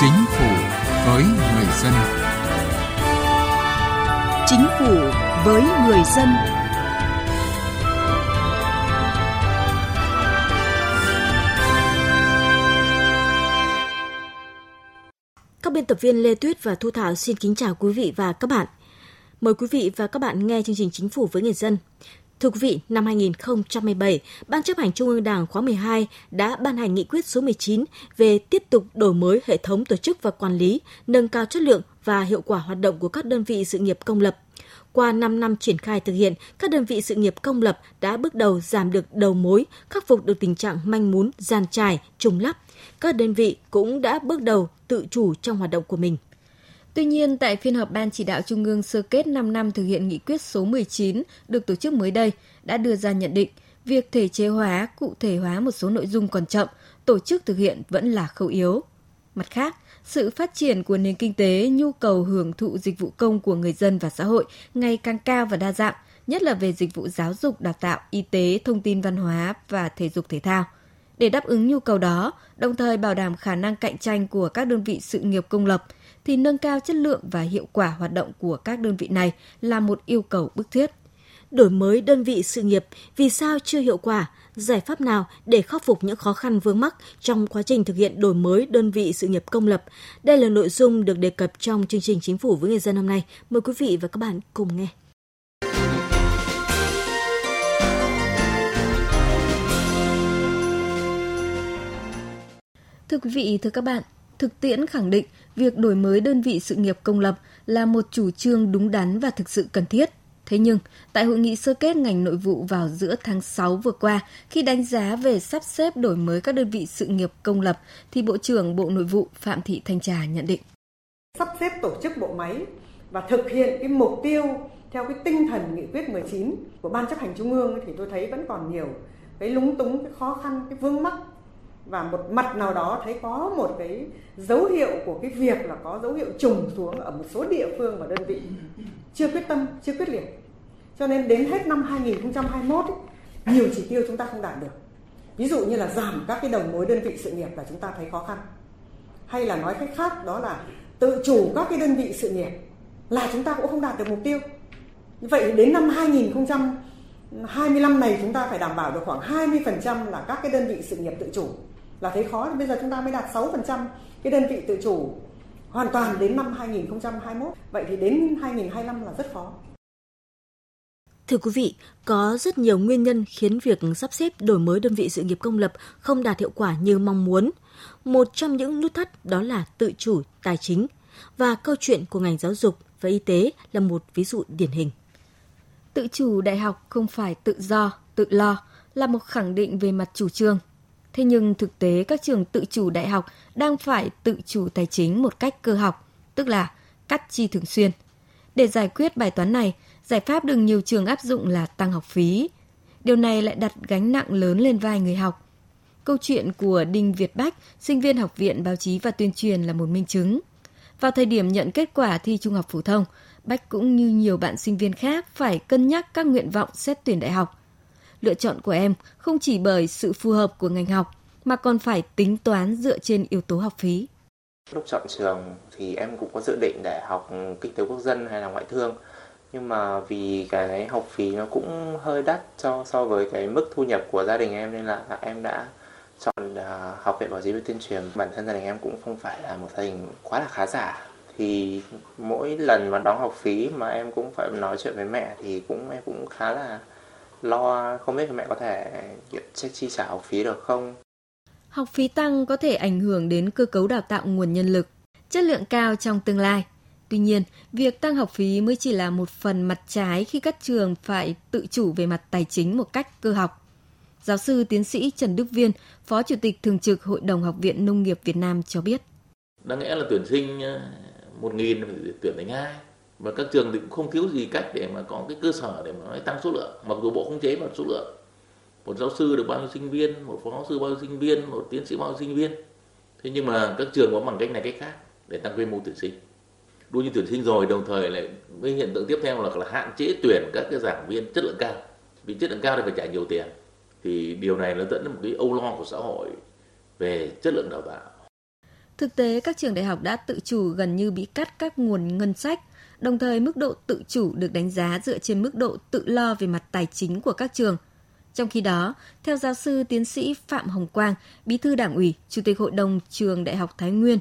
Chính phủ với người dân. Chính phủ với người dân. Các biên tập viên Lê Tuyết và Thu Thảo xin kính chào quý vị và các bạn. Mời quý vị và các bạn nghe chương trình Chính phủ với người dân. Thưa quý vị, năm 2017, Ban chấp hành Trung ương Đảng khóa 12 đã ban hành nghị quyết số 19 về tiếp tục đổi mới hệ thống tổ chức và quản lý, nâng cao chất lượng và hiệu quả hoạt động của các đơn vị sự nghiệp công lập. Qua 5 năm triển khai thực hiện, các đơn vị sự nghiệp công lập đã bước đầu giảm được đầu mối, khắc phục được tình trạng manh mún, gian trải, trùng lắp. Các đơn vị cũng đã bước đầu tự chủ trong hoạt động của mình. Tuy nhiên, tại phiên họp Ban chỉ đạo Trung ương sơ kết 5 năm thực hiện nghị quyết số 19 được tổ chức mới đây đã đưa ra nhận định việc thể chế hóa, cụ thể hóa một số nội dung còn chậm, tổ chức thực hiện vẫn là khâu yếu. Mặt khác, sự phát triển của nền kinh tế, nhu cầu hưởng thụ dịch vụ công của người dân và xã hội ngày càng cao và đa dạng, nhất là về dịch vụ giáo dục, đào tạo, y tế, thông tin văn hóa và thể dục thể thao. Để đáp ứng nhu cầu đó, đồng thời bảo đảm khả năng cạnh tranh của các đơn vị sự nghiệp công lập – thì nâng cao chất lượng và hiệu quả hoạt động của các đơn vị này là một yêu cầu bức thiết. Đổi mới đơn vị sự nghiệp vì sao chưa hiệu quả, giải pháp nào để khắc phục những khó khăn vướng mắc trong quá trình thực hiện đổi mới đơn vị sự nghiệp công lập. Đây là nội dung được đề cập trong chương trình Chính phủ với người dân hôm nay. Mời quý vị và các bạn cùng nghe. Thưa quý vị, thưa các bạn, thực tiễn khẳng định việc đổi mới đơn vị sự nghiệp công lập là một chủ trương đúng đắn và thực sự cần thiết. Thế nhưng, tại hội nghị sơ kết ngành nội vụ vào giữa tháng 6 vừa qua, khi đánh giá về sắp xếp đổi mới các đơn vị sự nghiệp công lập, thì Bộ trưởng Bộ Nội vụ Phạm Thị Thanh Trà nhận định. Sắp xếp tổ chức bộ máy và thực hiện cái mục tiêu theo cái tinh thần nghị quyết 19 của Ban chấp hành Trung ương thì tôi thấy vẫn còn nhiều cái lúng túng, cái khó khăn, cái vương mắc và một mặt nào đó thấy có một cái dấu hiệu của cái việc là có dấu hiệu trùng xuống ở một số địa phương và đơn vị chưa quyết tâm, chưa quyết liệt. Cho nên đến hết năm 2021 ấy, nhiều chỉ tiêu chúng ta không đạt được. Ví dụ như là giảm các cái đầu mối đơn vị sự nghiệp là chúng ta thấy khó khăn. Hay là nói cách khác đó là tự chủ các cái đơn vị sự nghiệp là chúng ta cũng không đạt được mục tiêu. Như vậy đến năm 2025 này chúng ta phải đảm bảo được khoảng 20% là các cái đơn vị sự nghiệp tự chủ là thấy khó thì bây giờ chúng ta mới đạt 6% cái đơn vị tự chủ hoàn toàn đến năm 2021. Vậy thì đến 2025 là rất khó. Thưa quý vị, có rất nhiều nguyên nhân khiến việc sắp xếp đổi mới đơn vị sự nghiệp công lập không đạt hiệu quả như mong muốn. Một trong những nút thắt đó là tự chủ tài chính và câu chuyện của ngành giáo dục và y tế là một ví dụ điển hình. Tự chủ đại học không phải tự do, tự lo là một khẳng định về mặt chủ trương Thế nhưng thực tế các trường tự chủ đại học đang phải tự chủ tài chính một cách cơ học, tức là cắt chi thường xuyên. Để giải quyết bài toán này, giải pháp được nhiều trường áp dụng là tăng học phí. Điều này lại đặt gánh nặng lớn lên vai người học. Câu chuyện của Đinh Việt Bách, sinh viên Học viện Báo chí và Tuyên truyền là một minh chứng. Vào thời điểm nhận kết quả thi trung học phổ thông, Bách cũng như nhiều bạn sinh viên khác phải cân nhắc các nguyện vọng xét tuyển đại học lựa chọn của em không chỉ bởi sự phù hợp của ngành học, mà còn phải tính toán dựa trên yếu tố học phí. Lúc chọn trường thì em cũng có dự định để học kinh tế quốc dân hay là ngoại thương. Nhưng mà vì cái học phí nó cũng hơi đắt cho, so với cái mức thu nhập của gia đình em, nên là em đã chọn à, học viện báo chí và tuyên truyền. Bản thân gia đình em cũng không phải là một gia đình quá là khá giả. Thì mỗi lần mà đóng học phí mà em cũng phải nói chuyện với mẹ thì cũng, em cũng khá là lo không biết mẹ có thể chi trả học phí được không. Học phí tăng có thể ảnh hưởng đến cơ cấu đào tạo nguồn nhân lực, chất lượng cao trong tương lai. Tuy nhiên, việc tăng học phí mới chỉ là một phần mặt trái khi các trường phải tự chủ về mặt tài chính một cách cơ học. Giáo sư tiến sĩ Trần Đức Viên, Phó Chủ tịch Thường trực Hội đồng Học viện Nông nghiệp Việt Nam cho biết. Đáng lẽ là tuyển sinh 1.000 phải tuyển thành 2 và các trường thì cũng không thiếu gì cách để mà có cái cơ sở để mà nói tăng số lượng. Mặc dù bộ không chế vào số lượng. Một giáo sư được bao nhiêu sinh viên một phó giáo sư bao nhiêu sinh viên một tiến sĩ bao nhiêu sinh viên. Thế nhưng mà các trường có bằng cách này cách khác để tăng quy mô tuyển sinh. Đua như tuyển sinh rồi đồng thời lại với hiện tượng tiếp theo là, là hạn chế tuyển các cái giảng viên chất lượng cao. Vì chất lượng cao thì phải trả nhiều tiền. Thì điều này nó dẫn đến một cái âu lo của xã hội về chất lượng đào tạo. Thực tế, các trường đại học đã tự chủ gần như bị cắt các nguồn ngân sách, đồng thời mức độ tự chủ được đánh giá dựa trên mức độ tự lo về mặt tài chính của các trường. Trong khi đó, theo giáo sư tiến sĩ Phạm Hồng Quang, Bí thư Đảng ủy, Chủ tịch Hội đồng Trường Đại học Thái Nguyên,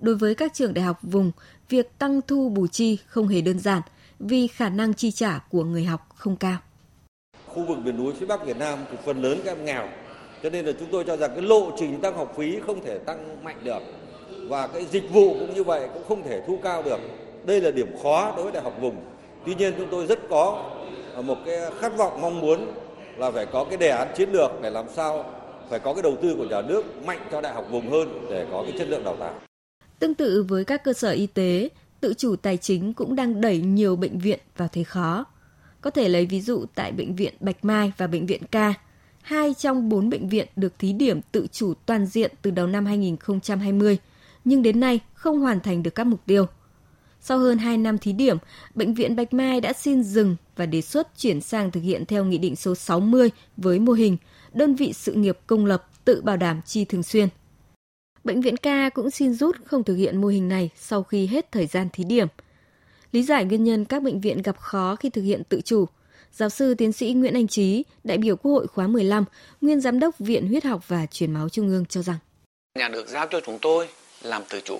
đối với các trường đại học vùng, việc tăng thu bù chi không hề đơn giản vì khả năng chi trả của người học không cao. Khu vực miền núi phía Bắc Việt Nam thì phần lớn các em nghèo, cho nên là chúng tôi cho rằng cái lộ trình tăng học phí không thể tăng mạnh được và cái dịch vụ cũng như vậy cũng không thể thu cao được. Đây là điểm khó đối với đại học vùng. Tuy nhiên chúng tôi rất có à, một cái khát vọng mong muốn là phải có cái đề án chiến lược để làm sao phải có cái đầu tư của nhà nước mạnh cho đại học vùng hơn để có cái chất lượng đào tạo. Tương tự với các cơ sở y tế, tự chủ tài chính cũng đang đẩy nhiều bệnh viện vào thế khó. Có thể lấy ví dụ tại bệnh viện Bạch Mai và bệnh viện K, hai trong bốn bệnh viện được thí điểm tự chủ toàn diện từ đầu năm 2020, nhưng đến nay không hoàn thành được các mục tiêu. Sau hơn 2 năm thí điểm, Bệnh viện Bạch Mai đã xin dừng và đề xuất chuyển sang thực hiện theo Nghị định số 60 với mô hình đơn vị sự nghiệp công lập tự bảo đảm chi thường xuyên. Bệnh viện ca cũng xin rút không thực hiện mô hình này sau khi hết thời gian thí điểm. Lý giải nguyên nhân các bệnh viện gặp khó khi thực hiện tự chủ, giáo sư tiến sĩ Nguyễn Anh Trí, đại biểu Quốc hội khóa 15, nguyên giám đốc Viện Huyết học và Truyền máu Trung ương cho rằng Nhà nước giao cho chúng tôi làm tự chủ,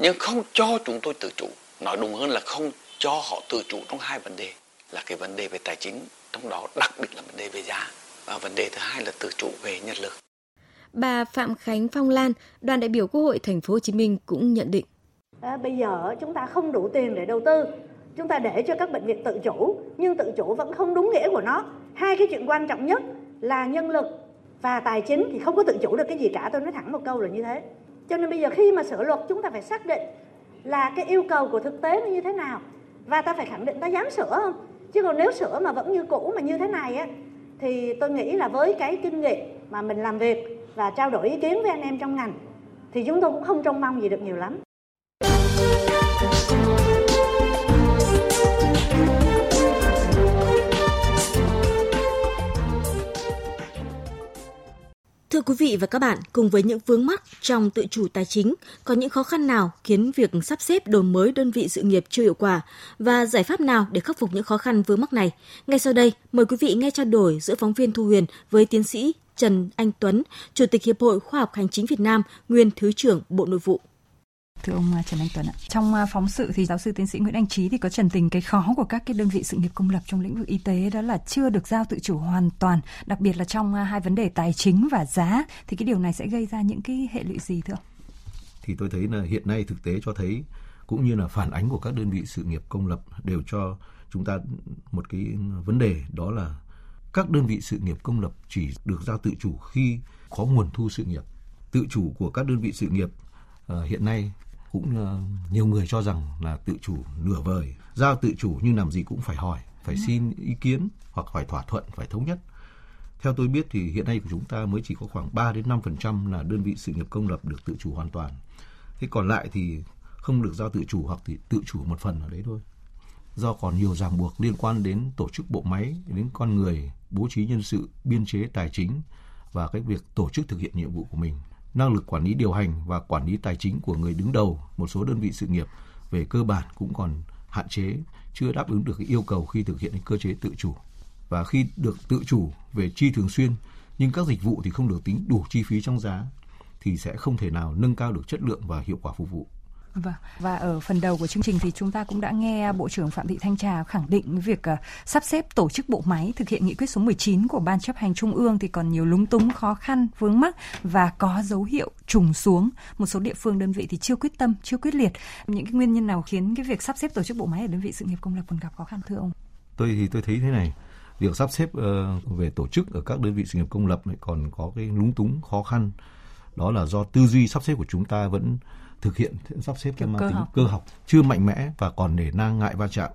nhưng không cho chúng tôi tự chủ. Nói đúng hơn là không cho họ tự chủ trong hai vấn đề, là cái vấn đề về tài chính, trong đó đặc biệt là vấn đề về giá, và vấn đề thứ hai là tự chủ về nhân lực bà Phạm Khánh Phong Lan, đoàn đại biểu Quốc hội Thành phố Hồ Chí Minh cũng nhận định. À, bây giờ chúng ta không đủ tiền để đầu tư, chúng ta để cho các bệnh viện tự chủ, nhưng tự chủ vẫn không đúng nghĩa của nó. Hai cái chuyện quan trọng nhất là nhân lực và tài chính thì không có tự chủ được cái gì cả. Tôi nói thẳng một câu là như thế. Cho nên bây giờ khi mà sửa luật, chúng ta phải xác định là cái yêu cầu của thực tế nó như thế nào và ta phải khẳng định ta dám sửa không chứ còn nếu sửa mà vẫn như cũ, mà như thế này á, thì tôi nghĩ là với cái kinh nghiệm mà mình làm việc và trao đổi ý kiến với anh em trong ngành, thì chúng tôi cũng không trông mong gì được nhiều lắm. Thưa quý vị và các bạn, cùng với những vướng mắc trong tự chủ tài chính, có những khó khăn nào khiến việc sắp xếp đổi mới đơn vị sự nghiệp chưa hiệu quả và giải pháp nào để khắc phục những khó khăn vướng mắc này? Ngay sau đây, mời quý vị nghe trao đổi giữa phóng viên Thu Huyền với tiến sĩ Trần Anh Tuấn, Chủ tịch Hiệp hội Khoa học Hành chính Việt Nam, nguyên Thứ trưởng Bộ Nội vụ. Thưa ông à, Trần Anh Tuấn ạ, trong à, phóng sự thì giáo sư tiến sĩ Nguyễn Anh Trí thì có trần tình cái khó của các cái đơn vị sự nghiệp công lập trong lĩnh vực y tế đó là chưa được giao tự chủ hoàn toàn, đặc biệt là trong à, hai vấn đề tài chính và giá thì cái điều này sẽ gây ra những cái hệ lụy gì thưa ông? Thì tôi thấy là hiện nay thực tế cho thấy cũng như là phản ánh của các đơn vị sự nghiệp công lập đều cho chúng ta một cái vấn đề đó là các đơn vị sự nghiệp công lập chỉ được giao tự chủ khi có nguồn thu sự nghiệp. Tự chủ của các đơn vị sự nghiệp ờ, hiện nay cũng uh, nhiều người cho rằng là tự chủ nửa vời. Giao tự chủ nhưng làm gì cũng phải hỏi, phải ừ. xin ý kiến hoặc phải thỏa thuận, phải thống nhất. Theo tôi biết thì hiện nay của chúng ta mới chỉ có khoảng 3 đến 5% là đơn vị sự nghiệp công lập được tự chủ hoàn toàn. Thế còn lại thì không được giao tự chủ hoặc thì tự chủ một phần ở đấy thôi do còn nhiều ràng buộc liên quan đến tổ chức bộ máy, đến con người, bố trí nhân sự, biên chế tài chính và cái việc tổ chức thực hiện nhiệm vụ của mình. Năng lực quản lý điều hành và quản lý tài chính của người đứng đầu một số đơn vị sự nghiệp về cơ bản cũng còn hạn chế, chưa đáp ứng được yêu cầu khi thực hiện cơ chế tự chủ. Và khi được tự chủ về chi thường xuyên nhưng các dịch vụ thì không được tính đủ chi phí trong giá thì sẽ không thể nào nâng cao được chất lượng và hiệu quả phục vụ. Vâng. Và ở phần đầu của chương trình thì chúng ta cũng đã nghe Bộ trưởng Phạm Thị Thanh Trà khẳng định việc ờ, sắp xếp tổ chức bộ máy thực hiện nghị quyết số 19 của Ban chấp hành Trung ương thì còn nhiều lúng túng, khó khăn, vướng mắc và có dấu hiệu trùng xuống. Một số địa phương đơn vị thì chưa quyết tâm, chưa quyết liệt. Những cái nguyên nhân nào khiến cái việc sắp xếp tổ chức bộ máy ở đơn vị sự nghiệp công lập còn gặp khó khăn thưa ông? Tôi thì tôi thấy thế này, việc sắp xếp ờ, về tổ chức ở các đơn vị sự nghiệp công lập lại còn có cái lúng túng khó khăn đó là do tư duy sắp xếp của chúng ta vẫn thực hiện sắp xếp theo mang tính học. cơ học chưa mạnh mẽ và còn để nang ngại va chạm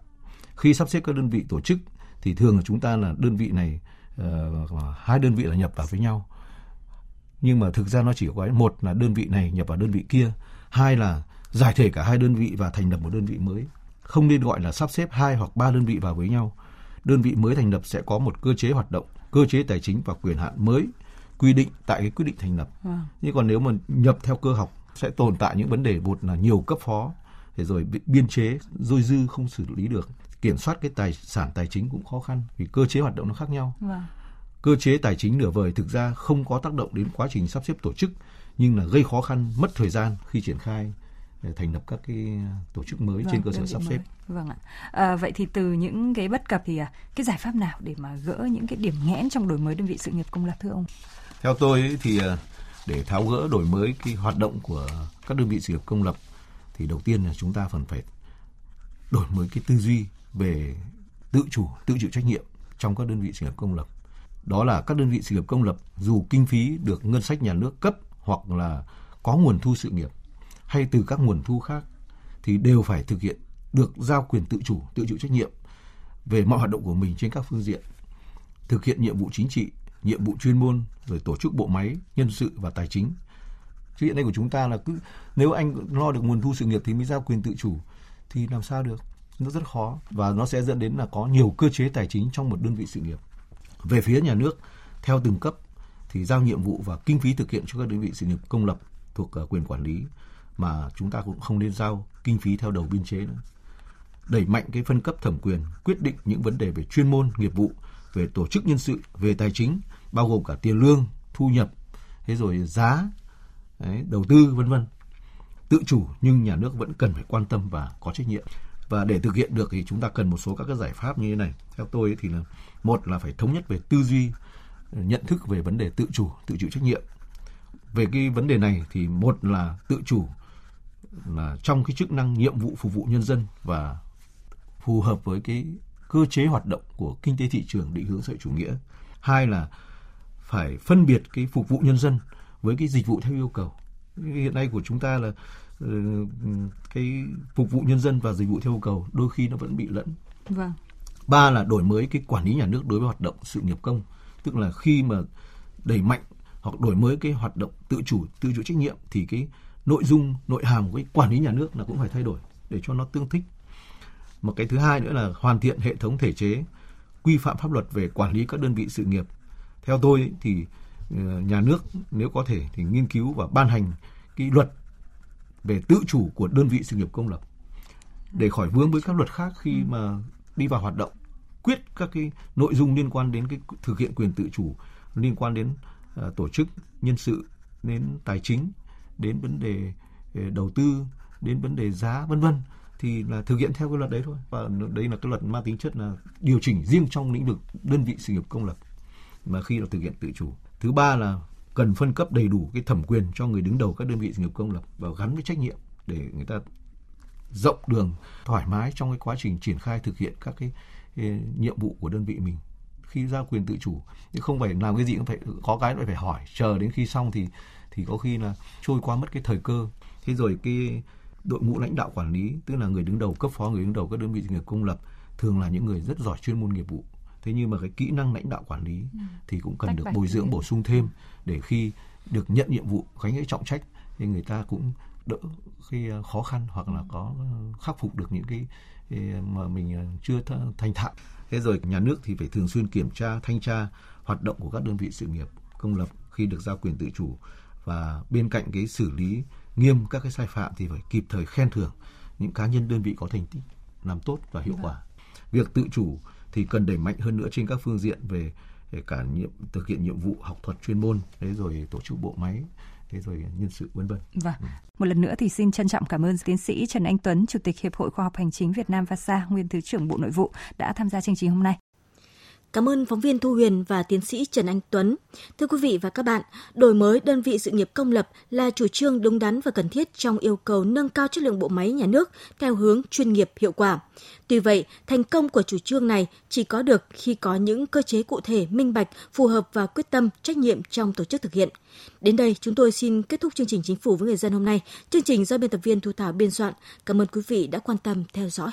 khi sắp xếp các đơn vị tổ chức thì thường là chúng ta là đơn vị này uh, hai đơn vị là nhập vào với nhau nhưng mà thực ra nó chỉ có một là đơn vị này nhập vào đơn vị kia hai là giải thể cả hai đơn vị và thành lập một đơn vị mới không nên gọi là sắp xếp hai hoặc ba đơn vị vào với nhau đơn vị mới thành lập sẽ có một cơ chế hoạt động cơ chế tài chính và quyền hạn mới quy định tại cái quyết định thành lập. À. Nhưng còn nếu mà nhập theo cơ học sẽ tồn tại những vấn đề một là nhiều cấp phó rồi biên chế dôi dư không xử lý được kiểm soát cái tài sản tài chính cũng khó khăn vì cơ chế hoạt động nó khác nhau vâng. cơ chế tài chính nửa vời thực ra không có tác động đến quá trình sắp xếp tổ chức nhưng là gây khó khăn mất thời gian khi triển khai thành lập các cái tổ chức mới vâng, trên cơ sở sắp xếp. Vâng ạ. À, vậy thì từ những cái bất cập thì à, cái giải pháp nào để mà gỡ những cái điểm nghẽn trong đổi mới đơn vị sự nghiệp công lập thưa ông? Theo tôi thì à, để tháo gỡ đổi mới cái hoạt động của các đơn vị sự nghiệp công lập thì đầu tiên là chúng ta phần phải đổi mới cái tư duy về tự chủ, tự chịu trách nhiệm trong các đơn vị sự nghiệp công lập. Đó là các đơn vị sự nghiệp công lập dù kinh phí được ngân sách nhà nước cấp hoặc là có nguồn thu sự nghiệp hay từ các nguồn thu khác thì đều phải thực hiện được giao quyền tự chủ, tự chịu trách nhiệm về mọi hoạt động của mình trên các phương diện, thực hiện nhiệm vụ chính trị, nhiệm vụ chuyên môn, rồi tổ chức bộ máy, nhân sự và tài chính. Chứ hiện nay của chúng ta là cứ nếu anh lo được nguồn thu sự nghiệp thì mới giao quyền tự chủ thì làm sao được? Nó rất khó và nó sẽ dẫn đến là có nhiều cơ chế tài chính trong một đơn vị sự nghiệp. Về phía nhà nước, theo từng cấp thì giao nhiệm vụ và kinh phí thực hiện cho các đơn vị sự nghiệp công lập thuộc à, quyền quản lý mà chúng ta cũng không nên giao kinh phí theo đầu biên chế nữa. Đẩy mạnh cái phân cấp thẩm quyền, quyết định những vấn đề về chuyên môn, nghiệp vụ, về tổ chức nhân sự, về tài chính, bao gồm cả tiền lương, thu nhập, thế rồi giá, đấy, đầu tư vân vân. Tự chủ nhưng nhà nước vẫn cần phải quan tâm và có trách nhiệm. Và để thực hiện được thì chúng ta cần một số các cái giải pháp như thế này. Theo tôi thì là một là phải thống nhất về tư duy, nhận thức về vấn đề tự chủ, tự chịu trách nhiệm. Về cái vấn đề này thì một là tự chủ là trong cái chức năng nhiệm vụ phục vụ nhân dân và phù hợp với cái cơ chế hoạt động của kinh tế thị trường định hướng xã hội chủ nghĩa. Hai là phải phân biệt cái phục vụ nhân dân với cái dịch vụ theo yêu cầu. Hiện nay của chúng ta là ờ, cái phục vụ nhân dân và dịch vụ theo yêu cầu đôi khi nó vẫn bị lẫn. Vâng. Ba là đổi mới cái quản lý nhà nước đối với hoạt động sự nghiệp công, tức là khi mà đẩy mạnh hoặc đổi mới cái hoạt động tự chủ, tự chủ trách nhiệm thì cái nội dung nội hàm của cái quản lý nhà nước là cũng phải thay đổi để cho nó tương thích một cái thứ hai nữa là hoàn thiện hệ thống thể chế quy phạm pháp luật về quản lý các đơn vị sự nghiệp. Theo tôi thì ờ, nhà nước nếu có thể thì nghiên cứu và ban hành cái luật về tự chủ của đơn vị sự nghiệp công lập để khỏi vướng với các luật khác khi ừ. mà đi vào hoạt động. Quyết các cái nội dung liên quan đến cái thực hiện quyền tự chủ liên quan đến uh, tổ chức nhân sự đến tài chính đến vấn đề ờ, đầu tư đến vấn đề giá vân vân thì là thực hiện theo cái luật đấy thôi. Và đây là cái luật mang tính chất là điều chỉnh riêng trong lĩnh vực đơn vị sự nghiệp công lập mà khi là thực hiện tự chủ. Thứ ba là cần phân cấp đầy đủ cái thẩm quyền cho người đứng đầu các đơn vị sự nghiệp công lập và gắn với trách nhiệm để người ta rộng đường thoải mái trong cái quá trình triển khai thực hiện các cái, cái nhiệm vụ của đơn vị mình. Khi giao quyền tự chủ nhưng không phải làm cái gì cũng phải có cái phải hỏi chờ đến khi xong thì thì có khi là trôi qua mất cái thời cơ. Thế rồi cái đội ngũ lãnh đạo quản lý tức là người đứng đầu cấp phó người đứng đầu các đơn vị sự nghiệp công lập thường là những người rất giỏi chuyên môn nghiệp vụ. Thế nhưng mà cái kỹ năng lãnh đạo quản lý ừ. thì cũng cần Tách được bồi dưỡng bổ sung thêm để khi được nhận nhiệm vụ gánh cái trọng trách thì người ta cũng đỡ khi ờ, khó khăn hoặc là có khắc phục được những cái mà mình ờ, chưa thành thạo. Thế rồi nhà nước thì phải thường xuyên kiểm tra thanh tra hoạt động của các đơn vị sự nghiệp công lập khi được giao quyền tự chủ và bên cạnh cái xử lý nghiêm các cái sai phạm thì phải kịp thời khen thưởng những cá nhân đơn vị có thành tích làm tốt và hiệu quả. Việc tự chủ thì cần đẩy mạnh hơn nữa trên các phương diện về cả nhiệm thực hiện nhiệm vụ học thuật chuyên môn, thế rồi tổ chức bộ máy, thế rồi nhân sự vân vân. Vâng. Ừ. Một lần nữa thì xin trân trọng cảm ơn tiến sĩ Trần Anh Tuấn, Chủ tịch Hiệp hội Khoa học Hành chính Việt Nam VASA, nguyên thứ trưởng Bộ Nội vụ đã tham gia chương trình hôm nay. Cảm ơn phóng viên Thu Huyền và tiến sĩ Trần Anh Tuấn. Thưa quý vị và các bạn, đổi mới đơn vị sự nghiệp công lập là chủ trương đúng đắn và cần thiết trong yêu cầu nâng cao chất lượng bộ máy nhà nước theo hướng chuyên nghiệp hiệu quả. Tuy vậy, thành công của chủ trương này chỉ có được khi có những cơ chế cụ thể, minh bạch, phù hợp và quyết tâm, trách nhiệm trong tổ chức thực hiện. Đến đây, chúng tôi xin kết thúc chương trình Chính phủ với người dân hôm nay. Chương trình do biên tập viên Thu Thảo biên soạn. Cảm ơn quý vị đã quan tâm theo dõi.